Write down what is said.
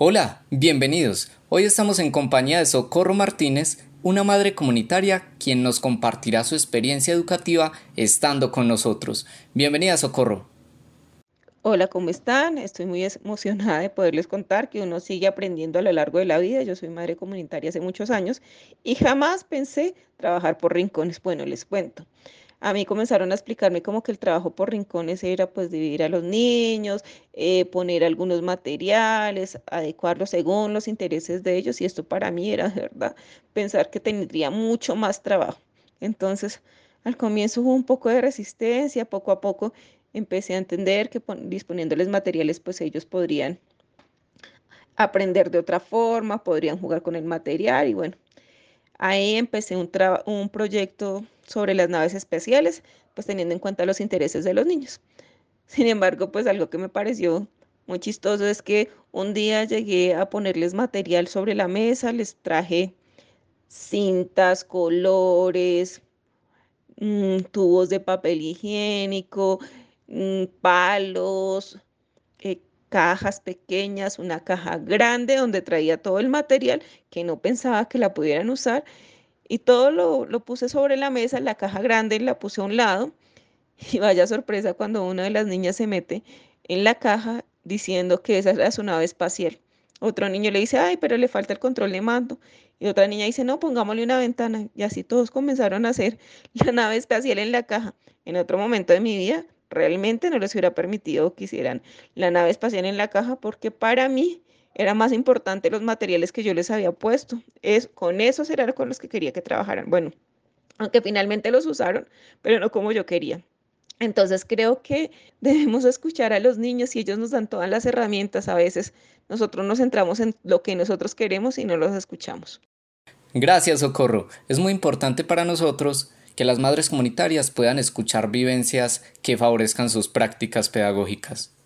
Hola, bienvenidos. Hoy estamos en compañía de Socorro Martínez, una madre comunitaria quien nos compartirá su experiencia educativa estando con nosotros. Bienvenida, Socorro. Hola, ¿cómo están? Estoy muy emocionada de poderles contar que uno sigue aprendiendo a lo largo de la vida. Yo soy madre comunitaria hace muchos años y jamás pensé trabajar por rincones. Bueno, les cuento a mí comenzaron a explicarme como que el trabajo por rincones era pues dividir a los niños, eh, poner algunos materiales, adecuarlos según los intereses de ellos y esto para mí era, verdad, pensar que tendría mucho más trabajo. Entonces, al comienzo hubo un poco de resistencia, poco a poco empecé a entender que disponiéndoles materiales pues ellos podrían aprender de otra forma, podrían jugar con el material y bueno, Ahí empecé un, un proyecto sobre las naves especiales, pues teniendo en cuenta los intereses de los niños. Sin embargo, pues algo que me pareció muy chistoso es que un día llegué a ponerles material sobre la mesa, les traje cintas, colores, mm, tubos de papel higiénico, mm, palos, eh, cajas pequeñas, una caja grande donde traía todo el material que no pensaba que la pudieran usar y todo lo, lo puse sobre la mesa, la caja grande la puse a un lado y vaya sorpresa cuando una de las niñas se mete en la caja diciendo que esa era su nave espacial. Otro niño le dice, ay, pero le falta el control de mando. Y otra niña dice, no, pongámosle una ventana. Y así todos comenzaron a hacer la nave espacial en la caja. En otro momento de mi vida realmente no les hubiera permitido que hicieran la nave espacial en la caja porque para mí era más importante los materiales que yo les había puesto. Es, con esos eran con los que quería que trabajaran. Bueno, aunque finalmente los usaron, pero no como yo quería. Entonces creo que debemos escuchar a los niños y ellos nos dan todas las herramientas. A veces nosotros nos centramos en lo que nosotros queremos y no los escuchamos. Gracias, Socorro. Es muy importante para nosotros que las madres comunitarias puedan escuchar vivencias que favorezcan sus prácticas pedagógicas.